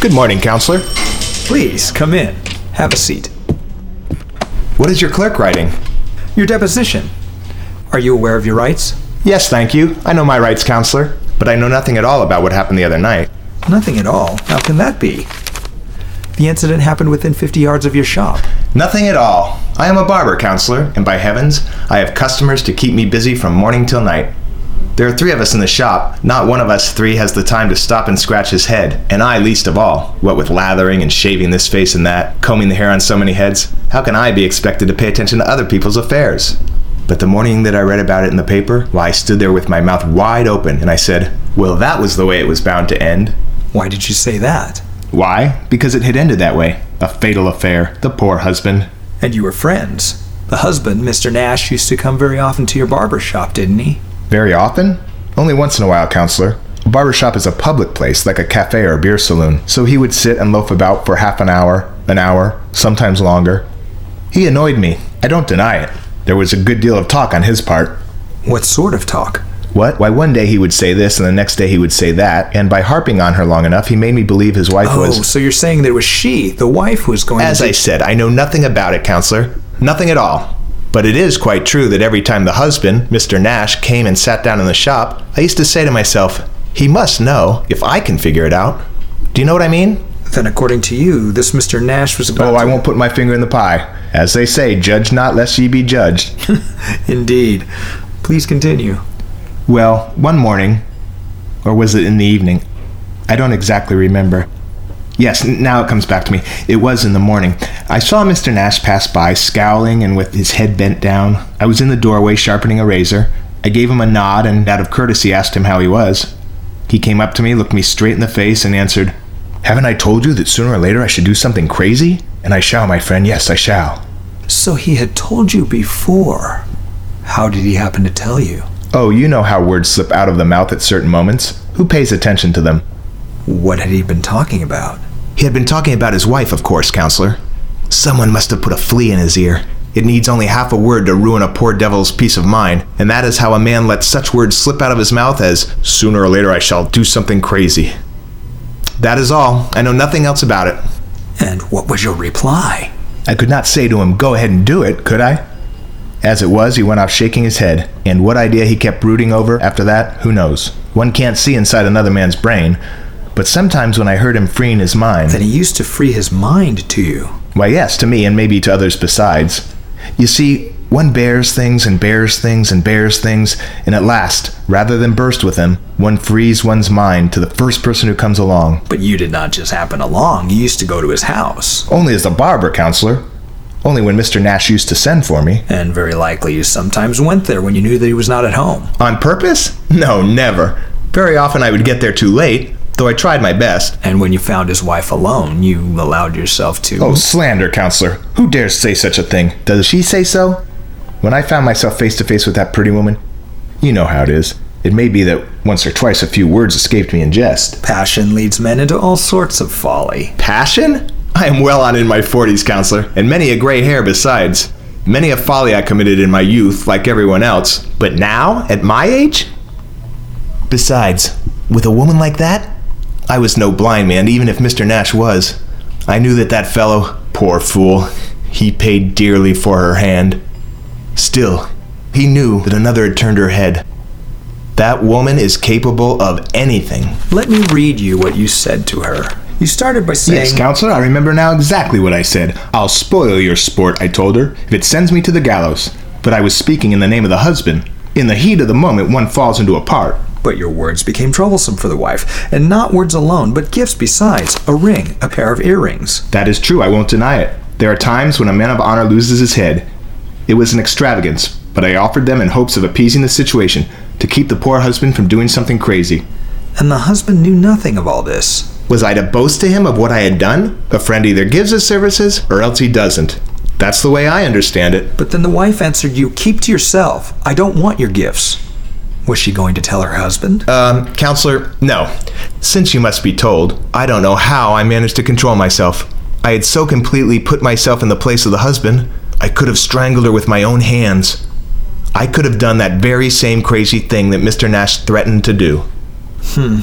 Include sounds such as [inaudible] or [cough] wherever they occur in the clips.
Good morning, counselor. Please, come in. Have a seat. What is your clerk writing? Your deposition. Are you aware of your rights? Yes, thank you. I know my rights, counselor, but I know nothing at all about what happened the other night. Nothing at all. How can that be? The incident happened within 50 yards of your shop. Nothing at all. I am a barber, counselor, and by heavens, I have customers to keep me busy from morning till night. There are three of us in the shop. Not one of us three has the time to stop and scratch his head, and I least of all. What with lathering and shaving this face and that, combing the hair on so many heads, how can I be expected to pay attention to other people's affairs? But the morning that I read about it in the paper, why, I stood there with my mouth wide open, and I said, Well, that was the way it was bound to end. Why did you say that? Why? Because it had ended that way. A fatal affair. The poor husband. And you were friends. The husband, Mr. Nash, used to come very often to your barber shop, didn't he? Very often? Only once in a while, counselor. A barber shop is a public place, like a cafe or a beer saloon, so he would sit and loaf about for half an hour, an hour, sometimes longer. He annoyed me. I don't deny it. There was a good deal of talk on his part. What sort of talk? What? Why, one day he would say this, and the next day he would say that, and by harping on her long enough, he made me believe his wife Oh, was. so you're saying that it was she, the wife, who was going As to. I said, I know nothing about it, counselor. Nothing at all. But it is quite true that every time the husband, Mr. Nash, came and sat down in the shop, I used to say to myself, he must know if I can figure it out. Do you know what I mean? Then, according to you, this Mr. Nash was about. Oh, I won't put my finger in the pie. As they say, judge not lest ye be judged. [laughs] Indeed. Please continue. well, one morning, or was it in the evening? I don't exactly remember. Yes, now it comes back to me. It was in the morning. I saw Mr. Nash pass by, scowling and with his head bent down. I was in the doorway sharpening a razor. I gave him a nod and, out of courtesy, asked him how he was. He came up to me, looked me straight in the face, and answered, Haven't I told you that sooner or later I should do something crazy? And I shall, my friend, yes, I shall. So he had told you before. How did he happen to tell you? Oh, you know how words slip out of the mouth at certain moments. Who pays attention to them? What had he been talking about? He had been talking about his wife, of course, counselor. Someone must have put a flea in his ear. It needs only half a word to ruin a poor devil's peace of mind, and that is how a man lets such words slip out of his mouth as, sooner or later I shall do something crazy. That is all. I know nothing else about it. And what was your reply? I could not say to him, go ahead and do it, could I? As it was, he went off shaking his head, and what idea he kept brooding over after that, who knows? One can't see inside another man's brain, but sometimes when I heard him freeing his mind, That he used to free his mind to you. why, yes, to me and maybe to others besides. You see, one bears things and bears things and bears things, and at last, rather than burst with them, one frees one's mind to the first person who comes along. But you did not just happen along. You used to go to his house. Only as a barber, counselor. Only when Mr. Nash used to send for me. And very likely you sometimes went there when you knew that he was not at home. On purpose? No, never. Very often I would get there too late, though I tried my best. And when you found his wife alone, you allowed yourself to. Oh, slander, counselor. Who dares say such a thing? Does she say so? When I found myself face to face with that pretty woman, you know how it is. It may be that once or twice a few words escaped me in jest. Passion leads men into all sorts of folly. Passion? I am well on in my 40s, counselor, and many a gray hair besides. Many a folly I committed in my youth, like everyone else. But now, at my age? Besides, with a woman like that, I was no blind man, even if Mr. Nash was. I knew that that fellow, poor fool, he paid dearly for her hand. Still, he knew that another had turned her head. That woman is capable of anything. Let me read you what you said to her. You started by saying. Yes, counselor, I remember now exactly what I said. I'll spoil your sport, I told her, if it sends me to the gallows. But I was speaking in the name of the husband. In the heat of the moment, one falls into a part. But your words became troublesome for the wife, and not words alone, but gifts besides a ring, a pair of earrings. That is true, I won't deny it. There are times when a man of honor loses his head. It was an extravagance, but I offered them in hopes of appeasing the situation, to keep the poor husband from doing something crazy. And the husband knew nothing of all this. Was I to boast to him of what I had done? A friend either gives his services, or else he doesn't. That's the way I understand it. But then the wife answered you, Keep to yourself. I don't want your gifts. Was she going to tell her husband? Um, counselor, no. Since you must be told, I don't know how I managed to control myself. I had so completely put myself in the place of the husband, I could have strangled her with my own hands. I could have done that very same crazy thing that Mr. Nash threatened to do. Hmm.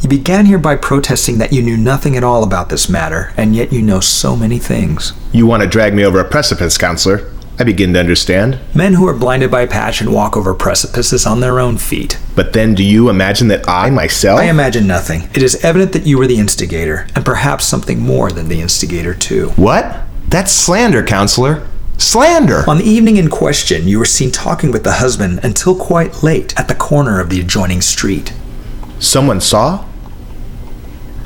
You began here by protesting that you knew nothing at all about this matter, and yet you know so many things. You want to drag me over a precipice, counselor? I begin to understand. Men who are blinded by passion walk over precipices on their own feet. But then do you imagine that I myself. I imagine nothing. It is evident that you were the instigator, and perhaps something more than the instigator, too. What? That's slander, counselor. Slander! On the evening in question, you were seen talking with the husband until quite late at the corner of the adjoining street. Someone saw?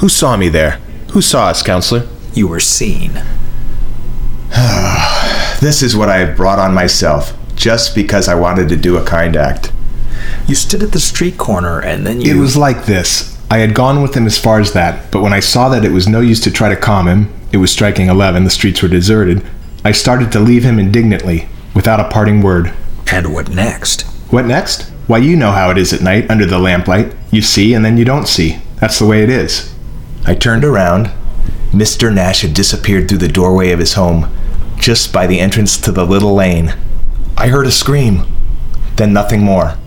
Who saw me there? Who saw us, counselor? You were seen. [sighs] [sighs] This is what I have brought on myself, just because I wanted to do a kind act. You stood at the street corner and then you. It was like this. I had gone with him as far as that, but when I saw that it was no use to try to calm him, it was striking 11, the streets were deserted, I started to leave him indignantly, without a parting word. And what next? What next? Why, you know how it is at night under the lamplight. You see and then you don't see. That's the way it is. I turned around. Mr. Nash had disappeared through the doorway of his home, just by the entrance to the little lane. I heard a scream, then nothing more.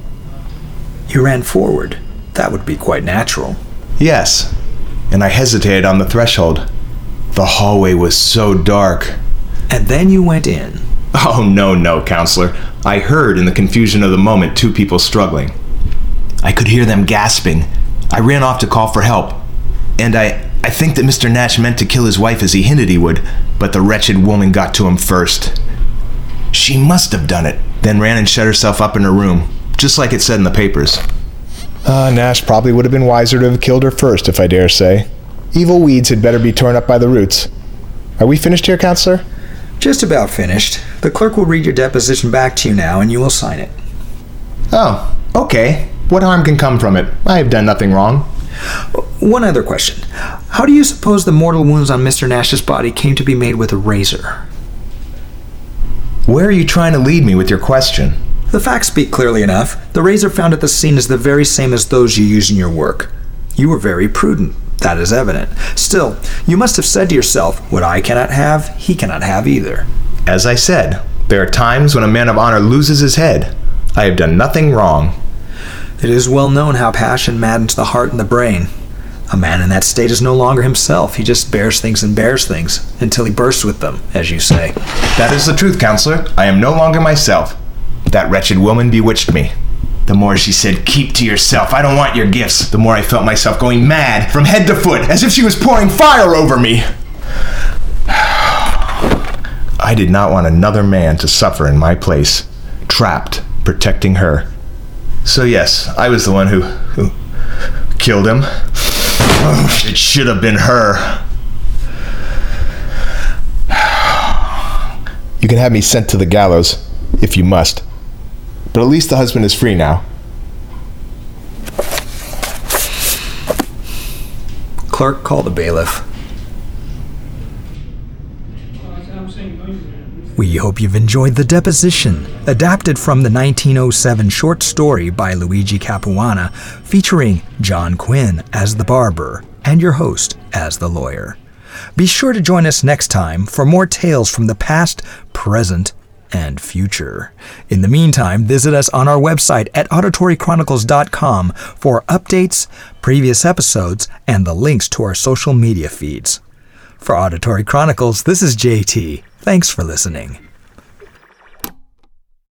You ran forward. That would be quite natural. Yes, and I hesitated on the threshold. The hallway was so dark. And then you went in. Oh, no, no, counselor. I heard in the confusion of the moment two people struggling. I could hear them gasping. I ran off to call for help. And I, I think that Mr. Nash meant to kill his wife as he hinted he would, but the wretched woman got to him first. She must have done it, then ran and shut herself up in her room, just like it said in the papers. Uh, Nash probably would have been wiser to have killed her first, if I dare say. Evil weeds had better be torn up by the roots. Are we finished here, counselor? Just about finished. The clerk will read your deposition back to you now and you will sign it. Oh, okay. What harm can come from it? I have done nothing wrong. One other question. How do you suppose the mortal wounds on Mr. Nash's body came to be made with a razor? Where are you trying to lead me with your question? The facts speak clearly enough. The razor found at the scene is the very same as those you use in your work. You were very prudent. That is evident. Still, you must have said to yourself, What I cannot have, he cannot have either. As I said, there are times when a man of honor loses his head. I have done nothing wrong. It is well known how passion maddens the heart and the brain. A man in that state is no longer himself. He just bears things and bears things until he bursts with them, as you say. That is the truth, counselor. I am no longer myself. That wretched woman bewitched me. The more she said, Keep to yourself, I don't want your gifts, the more I felt myself going mad from head to foot, as if she was pouring fire over me. [sighs] I did not want another man to suffer in my place, trapped, protecting her. So, yes, I was the one who, who killed him. [sighs] It should have been her. [sighs] You can have me sent to the gallows, if you must. But at least the husband is free now. Clerk, call the bailiff. We hope you've enjoyed the deposition, adapted from the 1907 short story by Luigi Capuana, featuring John Quinn as the barber and your host as the lawyer. Be sure to join us next time for more tales from the past, present, and future. In the meantime, visit us on our website at auditorychronicles.com for updates, previous episodes, and the links to our social media feeds. For Auditory Chronicles, this is JT. Thanks for listening.